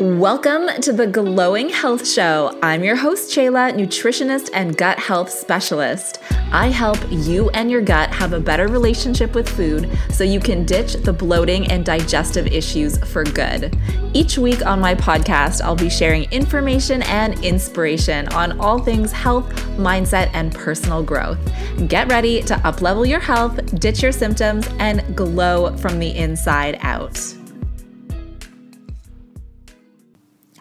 Welcome to the Glowing Health Show. I'm your host, Chela, nutritionist and gut health specialist. I help you and your gut have a better relationship with food so you can ditch the bloating and digestive issues for good. Each week on my podcast, I'll be sharing information and inspiration on all things health, mindset, and personal growth. Get ready to uplevel your health, ditch your symptoms, and glow from the inside out.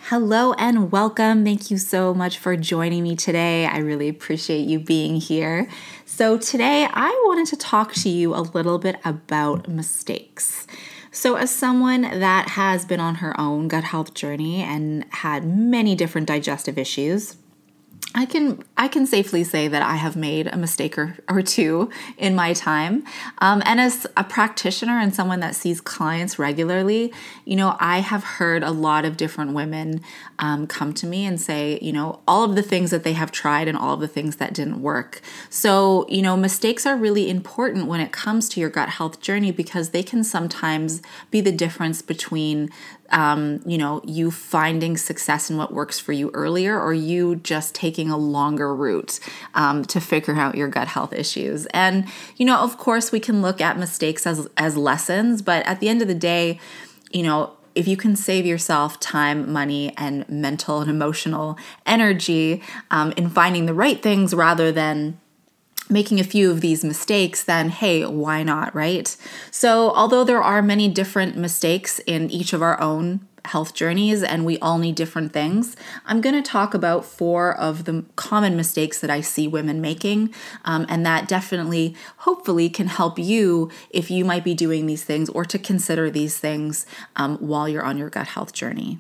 Hello and welcome. Thank you so much for joining me today. I really appreciate you being here. So, today I wanted to talk to you a little bit about mistakes. So, as someone that has been on her own gut health journey and had many different digestive issues, I can I can safely say that I have made a mistake or, or two in my time. Um, and as a practitioner and someone that sees clients regularly, you know, I have heard a lot of different women um, come to me and say, you know, all of the things that they have tried and all of the things that didn't work. So, you know, mistakes are really important when it comes to your gut health journey because they can sometimes be the difference between um, you know, you finding success in what works for you earlier, or you just taking a longer route um, to figure out your gut health issues. And you know, of course, we can look at mistakes as as lessons, but at the end of the day, you know, if you can save yourself time, money, and mental and emotional energy um, in finding the right things rather than making a few of these mistakes, then hey, why not, right? So, although there are many different mistakes in each of our own health journeys and we all need different things, I'm going to talk about four of the common mistakes that I see women making. Um, and that definitely, hopefully, can help you if you might be doing these things or to consider these things um, while you're on your gut health journey.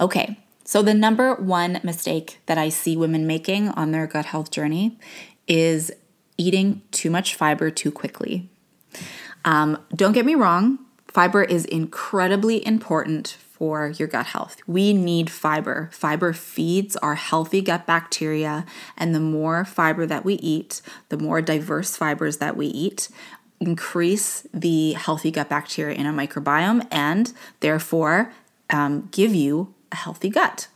Okay, so, the number one mistake that I see women making on their gut health journey is eating too much fiber too quickly. Um, don't get me wrong, fiber is incredibly important for your gut health. We need fiber. Fiber feeds our healthy gut bacteria, and the more fiber that we eat, the more diverse fibers that we eat, increase the healthy gut bacteria in our microbiome and therefore um, give you a healthy gut.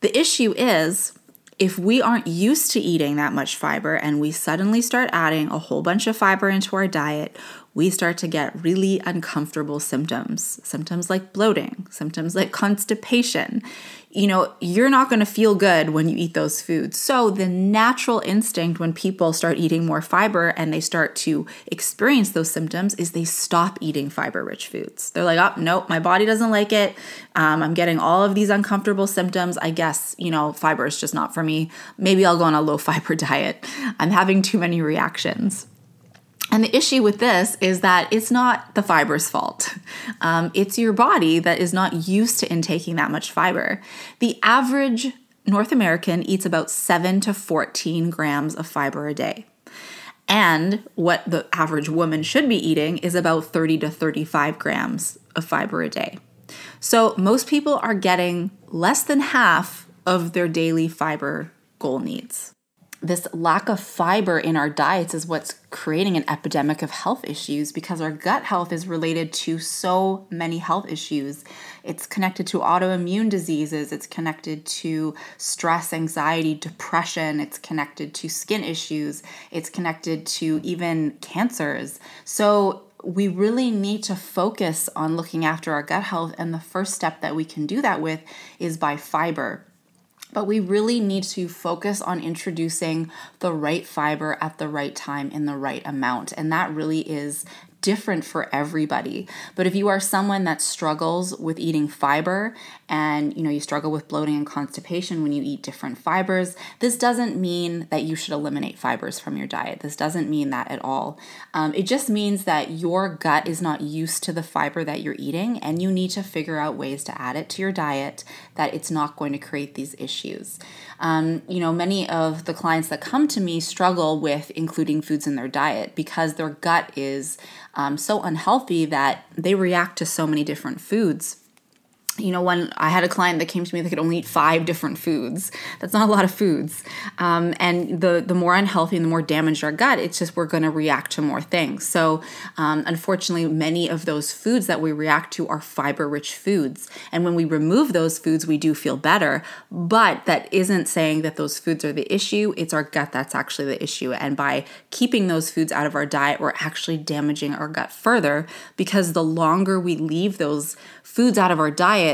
The issue is if we aren't used to eating that much fiber and we suddenly start adding a whole bunch of fiber into our diet, we start to get really uncomfortable symptoms. Symptoms like bloating, symptoms like constipation. You know, you're not going to feel good when you eat those foods. So, the natural instinct when people start eating more fiber and they start to experience those symptoms is they stop eating fiber rich foods. They're like, oh, nope, my body doesn't like it. Um, I'm getting all of these uncomfortable symptoms. I guess, you know, fiber is just not for me. Maybe I'll go on a low fiber diet. I'm having too many reactions. And the issue with this is that it's not the fiber's fault. Um, it's your body that is not used to intaking that much fiber. The average North American eats about 7 to 14 grams of fiber a day. And what the average woman should be eating is about 30 to 35 grams of fiber a day. So most people are getting less than half of their daily fiber goal needs this lack of fiber in our diets is what's creating an epidemic of health issues because our gut health is related to so many health issues. It's connected to autoimmune diseases, it's connected to stress, anxiety, depression, it's connected to skin issues, it's connected to even cancers. So, we really need to focus on looking after our gut health, and the first step that we can do that with is by fiber but we really need to focus on introducing the right fiber at the right time in the right amount. And that really is different for everybody. But if you are someone that struggles with eating fiber and you know you struggle with bloating and constipation when you eat different fibers, this doesn't mean that you should eliminate fibers from your diet. This doesn't mean that at all. Um, it just means that your gut is not used to the fiber that you're eating, and you need to figure out ways to add it to your diet that it's not going to create these issues. Um, you know, many of the clients that come to me struggle with including foods in their diet because their gut is um, so unhealthy that they react to so many different foods. You know, when I had a client that came to me that could only eat five different foods, that's not a lot of foods. Um, and the the more unhealthy and the more damaged our gut, it's just we're going to react to more things. So, um, unfortunately, many of those foods that we react to are fiber rich foods. And when we remove those foods, we do feel better. But that isn't saying that those foods are the issue. It's our gut that's actually the issue. And by keeping those foods out of our diet, we're actually damaging our gut further because the longer we leave those foods out of our diet,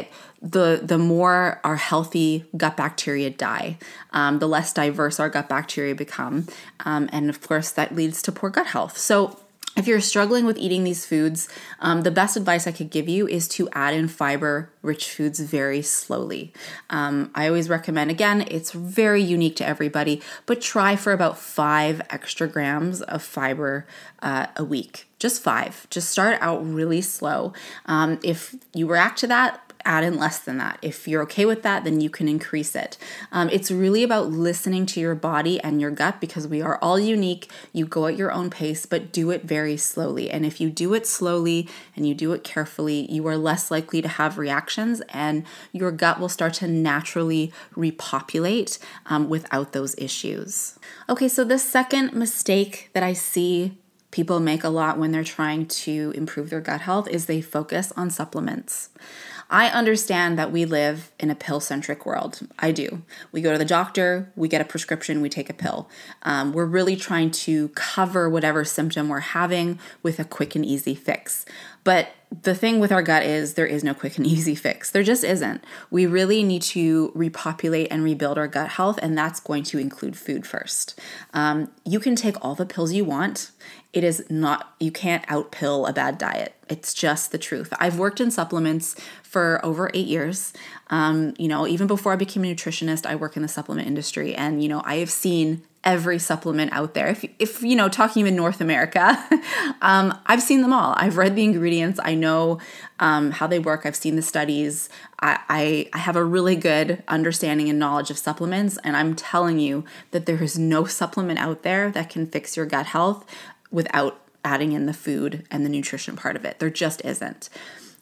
the the more our healthy gut bacteria die, um, the less diverse our gut bacteria become, um, and of course that leads to poor gut health. So. If you're struggling with eating these foods, um, the best advice I could give you is to add in fiber rich foods very slowly. Um, I always recommend, again, it's very unique to everybody, but try for about five extra grams of fiber uh, a week just five. Just start out really slow. Um, if you react to that, add in less than that. If you're okay with that, then you can increase it. Um, it's really about listening to your body and your gut because we are all unique. You go at your own pace, but do it very slowly. And if you do it slowly and you do it carefully, you are less likely to have reactions and your gut will start to naturally repopulate um, without those issues. Okay, so the second mistake that I see people make a lot when they're trying to improve their gut health is they focus on supplements. I understand that we live in a pill centric world. I do. We go to the doctor, we get a prescription, we take a pill. Um, we're really trying to cover whatever symptom we're having with a quick and easy fix. But the thing with our gut is there is no quick and easy fix. There just isn't. We really need to repopulate and rebuild our gut health, and that's going to include food first. Um, you can take all the pills you want. It is not, you can't outpill a bad diet. It's just the truth. I've worked in supplements for over eight years. Um, you know, even before I became a nutritionist, I work in the supplement industry, and, you know, I have seen every supplement out there. If, if you know, talking in North America, um, I've seen them all. I've read the ingredients. I know um, how they work. I've seen the studies. I, I, I have a really good understanding and knowledge of supplements. And I'm telling you that there is no supplement out there that can fix your gut health without adding in the food and the nutrition part of it. There just isn't.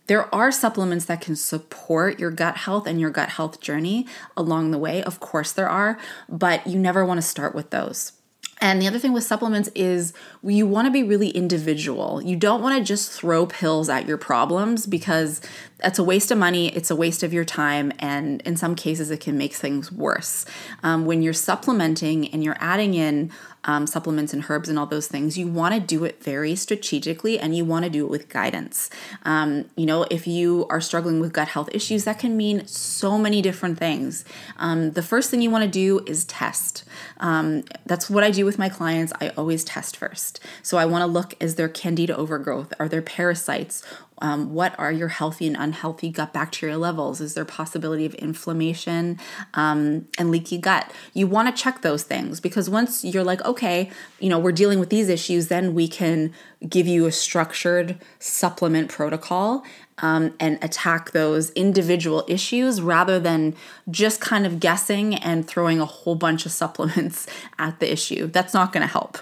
There are supplements that can support your gut health and your gut health journey along the way. Of course, there are, but you never want to start with those. And the other thing with supplements is you want to be really individual. You don't want to just throw pills at your problems because that's a waste of money, it's a waste of your time, and in some cases, it can make things worse. Um, when you're supplementing and you're adding in um, supplements and herbs and all those things, you want to do it very strategically and you want to do it with guidance. Um, you know, if you are struggling with gut health issues, that can mean so many different things. Um, the first thing you want to do is test. Um, that's what I do with my clients. I always test first. So I want to look is there candida overgrowth? Are there parasites? Um, what are your healthy and unhealthy gut bacteria levels? Is there possibility of inflammation um, and leaky gut? You want to check those things because once you're like, okay, you know, we're dealing with these issues, then we can give you a structured supplement protocol um, and attack those individual issues rather than just kind of guessing and throwing a whole bunch of supplements at the issue. That's not going to help.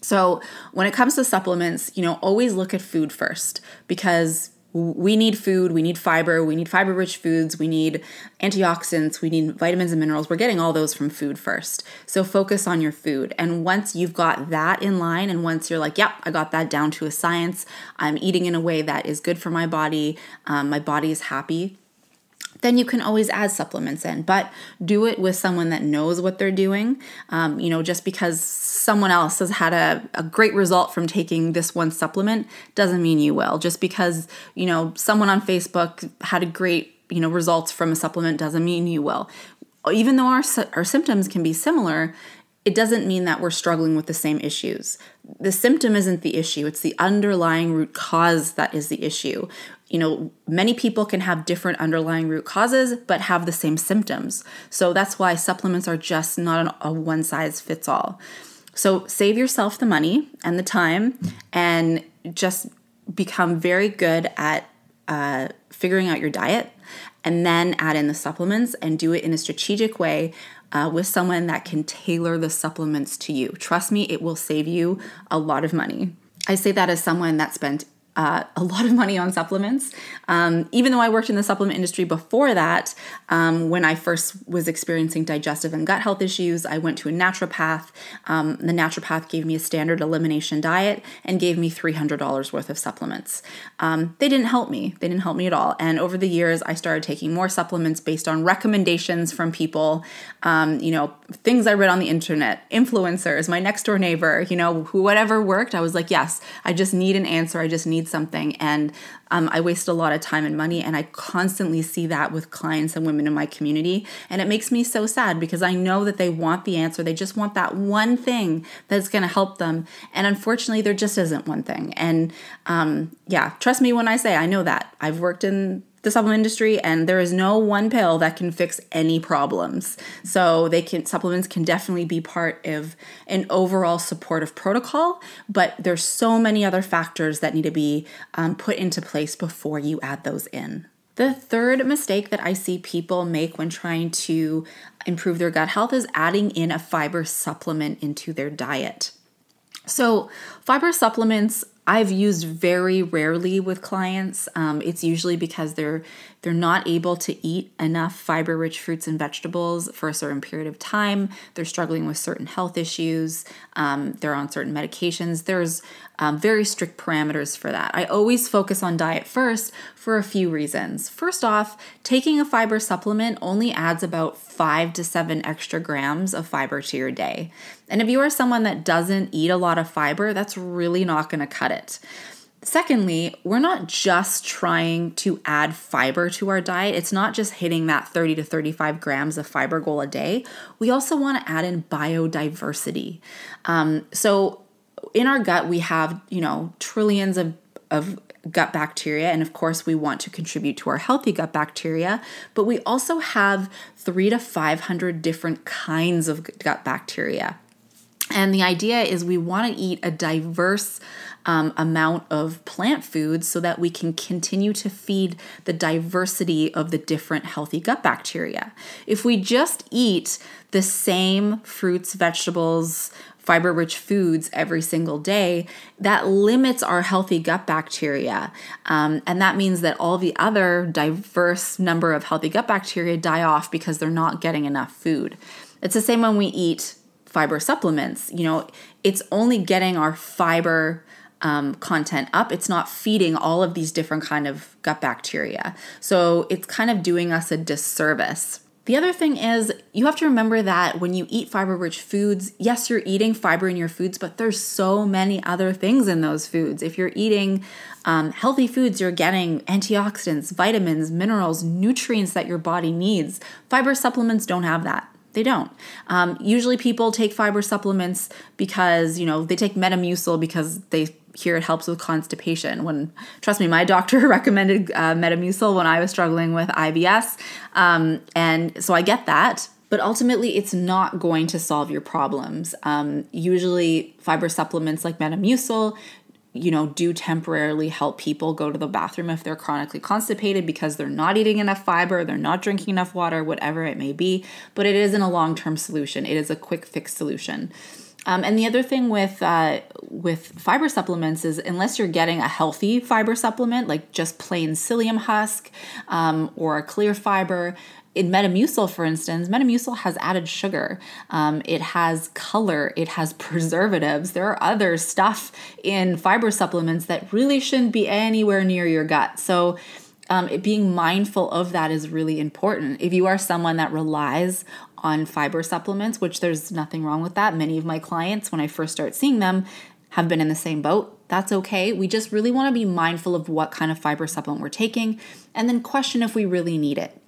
So, when it comes to supplements, you know, always look at food first because we need food, we need fiber, we need fiber rich foods, we need antioxidants, we need vitamins and minerals. We're getting all those from food first. So focus on your food. And once you've got that in line, and once you're like, yep, I got that down to a science, I'm eating in a way that is good for my body, um, my body is happy, then you can always add supplements in, but do it with someone that knows what they're doing. Um, you know, just because someone else has had a, a great result from taking this one supplement doesn't mean you will. Just because, you know, someone on Facebook had a great, you know, results from a supplement doesn't mean you will. Even though our, our symptoms can be similar, it doesn't mean that we're struggling with the same issues. The symptom isn't the issue, it's the underlying root cause that is the issue you know, many people can have different underlying root causes but have the same symptoms. So that's why supplements are just not a one size fits all. So save yourself the money and the time and just become very good at uh, figuring out your diet and then add in the supplements and do it in a strategic way uh, with someone that can tailor the supplements to you. Trust me, it will save you a lot of money. I say that as someone that spent uh, a lot of money on supplements. Um, even though I worked in the supplement industry before that, um, when I first was experiencing digestive and gut health issues, I went to a naturopath. Um, the naturopath gave me a standard elimination diet and gave me $300 worth of supplements. Um, they didn't help me, they didn't help me at all. And over the years, I started taking more supplements based on recommendations from people, um, you know, things I read on the internet, influencers, my next door neighbor, you know, whatever worked. I was like, yes, I just need an answer. I just need something. And um, I waste a lot of time and money. And I constantly see that with clients and women in my community. And it makes me so sad because I know that they want the answer. They just want that one thing that's going to help them. And unfortunately, there just isn't one thing. And um, yeah, trust me when I say I know that. I've worked in the supplement industry and there is no one pill that can fix any problems so they can supplements can definitely be part of an overall supportive protocol but there's so many other factors that need to be um, put into place before you add those in the third mistake that I see people make when trying to improve their gut health is adding in a fiber supplement into their diet. So, fiber supplements I've used very rarely with clients. Um, it's usually because they're they're not able to eat enough fiber rich fruits and vegetables for a certain period of time. They're struggling with certain health issues. Um, they're on certain medications. There's um, very strict parameters for that. I always focus on diet first for a few reasons. First off, taking a fiber supplement only adds about five to seven extra grams of fiber to your day. And if you are someone that doesn't eat a lot of fiber, that's really not going to cut it. Secondly, we're not just trying to add fiber to our diet. It's not just hitting that 30 to 35 grams of fiber goal a day. We also want to add in biodiversity. Um, so, in our gut, we have, you know, trillions of, of gut bacteria. And of course, we want to contribute to our healthy gut bacteria, but we also have three to 500 different kinds of gut bacteria. And the idea is we want to eat a diverse um, amount of plant foods so that we can continue to feed the diversity of the different healthy gut bacteria. If we just eat the same fruits, vegetables, fiber rich foods every single day, that limits our healthy gut bacteria. Um, and that means that all the other diverse number of healthy gut bacteria die off because they're not getting enough food. It's the same when we eat fiber supplements. You know, it's only getting our fiber um, content up it's not feeding all of these different kind of gut bacteria so it's kind of doing us a disservice the other thing is you have to remember that when you eat fiber rich foods yes you're eating fiber in your foods but there's so many other things in those foods. If you're eating um, healthy foods you're getting antioxidants vitamins minerals nutrients that your body needs. Fiber supplements don't have that. They don't. Um, usually, people take fiber supplements because you know they take Metamucil because they hear it helps with constipation. When trust me, my doctor recommended uh, Metamucil when I was struggling with IBS, um, and so I get that. But ultimately, it's not going to solve your problems. Um, usually, fiber supplements like Metamucil you know, do temporarily help people go to the bathroom if they're chronically constipated because they're not eating enough fiber, they're not drinking enough water, whatever it may be. But it isn't a long term solution, it is a quick fix solution. Um, and the other thing with uh, with fiber supplements is unless you're getting a healthy fiber supplement like just plain psyllium husk um, or a clear fiber, in Metamucil, for instance, Metamucil has added sugar. Um, it has color. It has preservatives. There are other stuff in fiber supplements that really shouldn't be anywhere near your gut. So, um, it, being mindful of that is really important. If you are someone that relies on fiber supplements, which there's nothing wrong with that, many of my clients, when I first start seeing them, have been in the same boat. That's okay. We just really want to be mindful of what kind of fiber supplement we're taking and then question if we really need it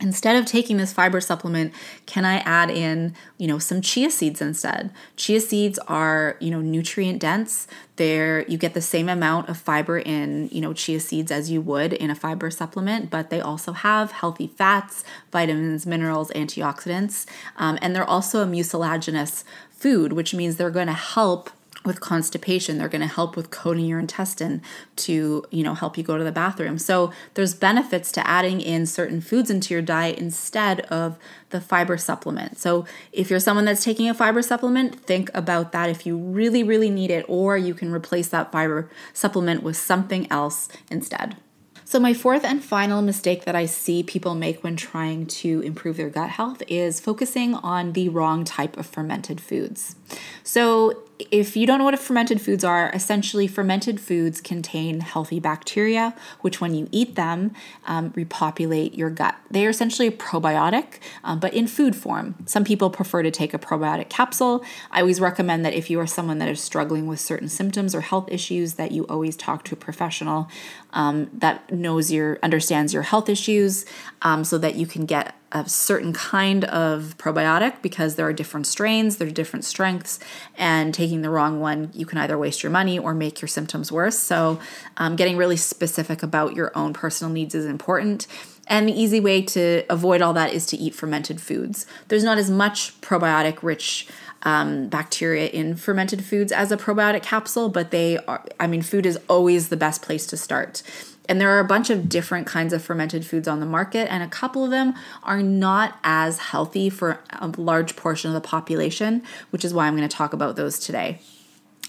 instead of taking this fiber supplement can i add in you know some chia seeds instead? Chia seeds are you know nutrient dense. There you get the same amount of fiber in you know chia seeds as you would in a fiber supplement but they also have healthy fats vitamins minerals antioxidants um, and they're also a mucilaginous food which means they're going to help with constipation they're going to help with coating your intestine to you know help you go to the bathroom. So there's benefits to adding in certain foods into your diet instead of the fiber supplement. So if you're someone that's taking a fiber supplement think about that. If you really really need it or you can replace that fiber supplement with something else instead. So, my fourth and final mistake that I see people make when trying to improve their gut health is focusing on the wrong type of fermented foods. So, if you don't know what fermented foods are, essentially fermented foods contain healthy bacteria, which when you eat them, um, repopulate your gut. They are essentially a probiotic, um, but in food form. Some people prefer to take a probiotic capsule. I always recommend that if you are someone that is struggling with certain symptoms or health issues, that you always talk to a professional um, that knows your understands your health issues, um, so that you can get a certain kind of probiotic because there are different strains, there are different strengths, and taking the wrong one, you can either waste your money or make your symptoms worse. So, um, getting really specific about your own personal needs is important. And the easy way to avoid all that is to eat fermented foods. There's not as much probiotic rich um, bacteria in fermented foods as a probiotic capsule, but they are, I mean, food is always the best place to start. And there are a bunch of different kinds of fermented foods on the market, and a couple of them are not as healthy for a large portion of the population, which is why I'm going to talk about those today.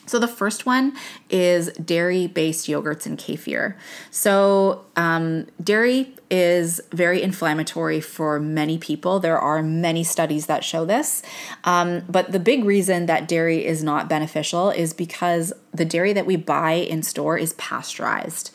So, the first one is dairy based yogurts and kefir. So, um, dairy is very inflammatory for many people. There are many studies that show this. Um, but the big reason that dairy is not beneficial is because the dairy that we buy in store is pasteurized.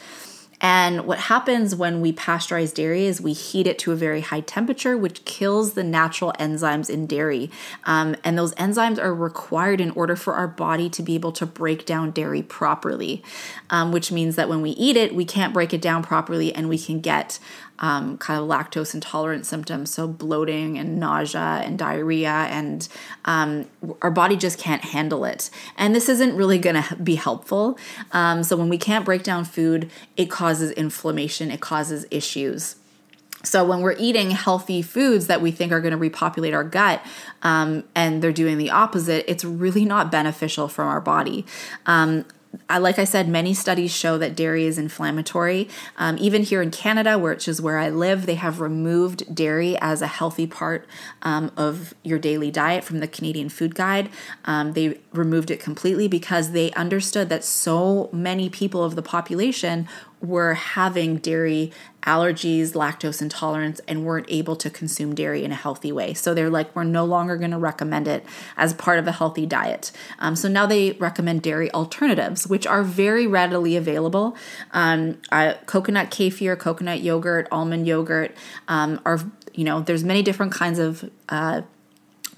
And what happens when we pasteurize dairy is we heat it to a very high temperature, which kills the natural enzymes in dairy. Um, and those enzymes are required in order for our body to be able to break down dairy properly, um, which means that when we eat it, we can't break it down properly and we can get um, kind of lactose intolerant symptoms, so bloating and nausea and diarrhea, and um, our body just can't handle it. And this isn't really going to be helpful. Um, so when we can't break down food, it causes inflammation, it causes issues. So when we're eating healthy foods that we think are going to repopulate our gut, um, and they're doing the opposite, it's really not beneficial from our body. Um, I, like I said, many studies show that dairy is inflammatory. Um, even here in Canada, which is where I live, they have removed dairy as a healthy part um, of your daily diet from the Canadian Food Guide. Um, they removed it completely because they understood that so many people of the population were having dairy allergies, lactose intolerance, and weren't able to consume dairy in a healthy way. So they're like, we're no longer going to recommend it as part of a healthy diet. Um, so now they recommend dairy alternatives, which are very readily available. Um, uh, coconut kefir, coconut yogurt, almond yogurt um, are you know there's many different kinds of uh,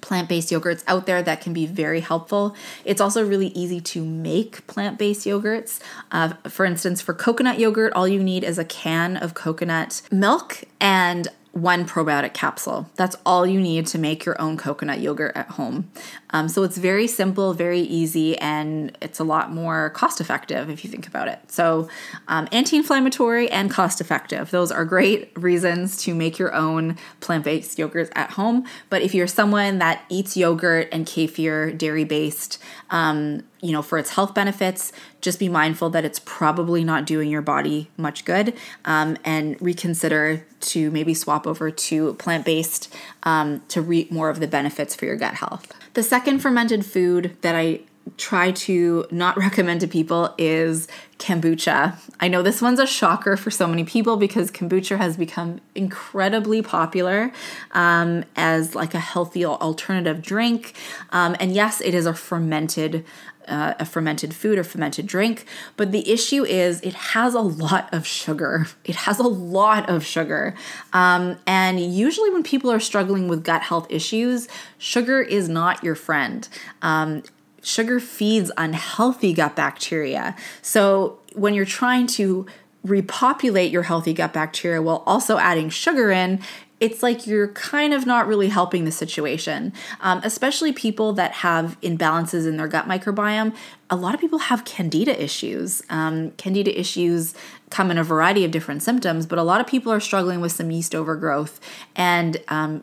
plant based yogurts out there that can be very helpful. It's also really easy to make plant based yogurts. Uh, for instance, for coconut yogurt, all you need is a can of coconut milk and one probiotic capsule. That's all you need to make your own coconut yogurt at home. Um, so it's very simple, very easy, and it's a lot more cost effective if you think about it. So, um, anti inflammatory and cost effective. Those are great reasons to make your own plant based yogurts at home. But if you're someone that eats yogurt and kefir, dairy based, um, you know, for its health benefits, just be mindful that it's probably not doing your body much good um, and reconsider to maybe swap over to plant based um, to reap more of the benefits for your gut health. The second fermented food that I try to not recommend to people is kombucha. I know this one's a shocker for so many people because kombucha has become incredibly popular um, as like a healthy alternative drink. Um, and yes, it is a fermented uh, a fermented food or fermented drink. But the issue is it has a lot of sugar. It has a lot of sugar. Um, and usually, when people are struggling with gut health issues, sugar is not your friend. Um, sugar feeds unhealthy gut bacteria. So, when you're trying to repopulate your healthy gut bacteria while also adding sugar in, it's like you're kind of not really helping the situation, um, especially people that have imbalances in their gut microbiome. A lot of people have candida issues. Um, candida issues come in a variety of different symptoms, but a lot of people are struggling with some yeast overgrowth, and um,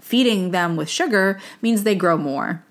feeding them with sugar means they grow more.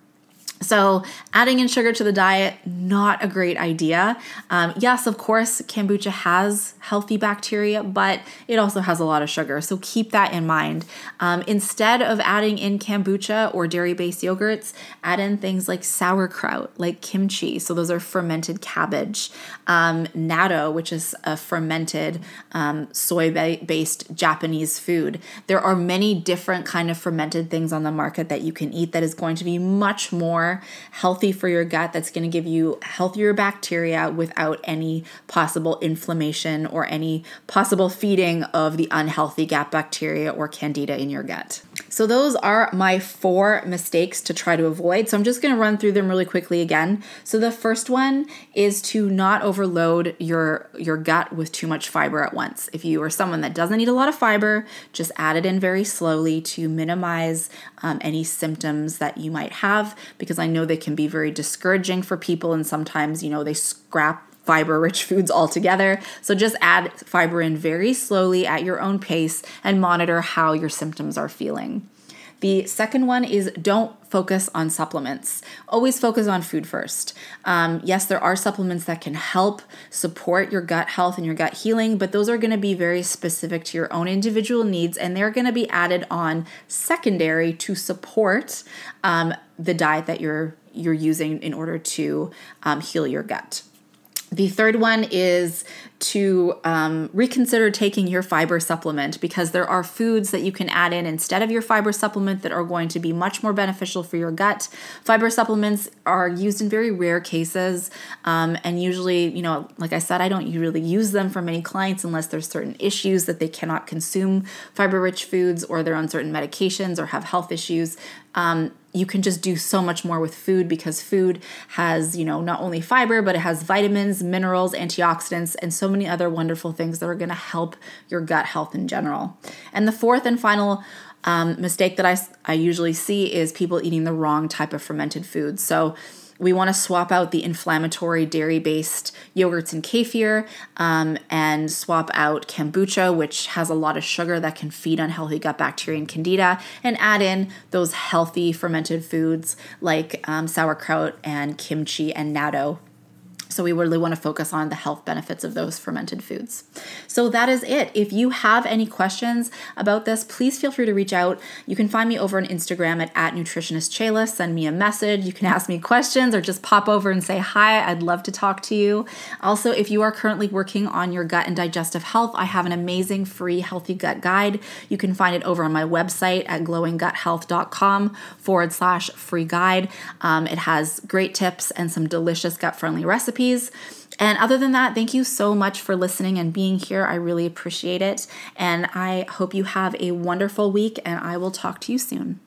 So, adding in sugar to the diet, not a great idea. Um, yes, of course, kombucha has healthy bacteria, but it also has a lot of sugar. So, keep that in mind. Um, instead of adding in kombucha or dairy based yogurts, add in things like sauerkraut, like kimchi. So, those are fermented cabbage. Um, natto, which is a fermented um, soy based Japanese food. There are many different kind of fermented things on the market that you can eat that is going to be much more healthy for your gut, that's going to give you healthier bacteria without any possible inflammation or any possible feeding of the unhealthy gut bacteria or candida in your gut. So, those are my four mistakes to try to avoid. So, I'm just going to run through them really quickly again. So, the first one is to not overload your, your gut with too much fiber at once. If you are someone that doesn't eat a lot of fiber, just add it in very slowly to minimize um, any symptoms that you might have because I know they can be very discouraging for people, and sometimes, you know, they scrap fiber rich foods altogether. So just add fiber in very slowly at your own pace and monitor how your symptoms are feeling. The second one is don't focus on supplements. Always focus on food first. Um, yes, there are supplements that can help support your gut health and your gut healing, but those are going to be very specific to your own individual needs and they're going to be added on secondary to support um, the diet that you're you're using in order to um, heal your gut. The third one is to um, reconsider taking your fiber supplement because there are foods that you can add in instead of your fiber supplement that are going to be much more beneficial for your gut. Fiber supplements are used in very rare cases, um, and usually, you know, like I said, I don't really use them for many clients unless there's certain issues that they cannot consume fiber rich foods or they're on certain medications or have health issues. Um, you can just do so much more with food because food has, you know, not only fiber, but it has vitamins, minerals, antioxidants, and so many other wonderful things that are going to help your gut health in general. And the fourth and final um, mistake that I, I usually see is people eating the wrong type of fermented food. So, we want to swap out the inflammatory dairy based yogurts and kefir um, and swap out kombucha, which has a lot of sugar that can feed unhealthy gut bacteria and candida, and add in those healthy fermented foods like um, sauerkraut and kimchi and natto so we really want to focus on the health benefits of those fermented foods. So that is it. If you have any questions about this, please feel free to reach out. You can find me over on Instagram at, at nutritionistchela. Send me a message. You can ask me questions or just pop over and say hi. I'd love to talk to you. Also, if you are currently working on your gut and digestive health, I have an amazing free healthy gut guide. You can find it over on my website at glowingguthealth.com forward slash free guide. Um, it has great tips and some delicious gut friendly recipes recipes. And other than that, thank you so much for listening and being here. I really appreciate it. And I hope you have a wonderful week, and I will talk to you soon.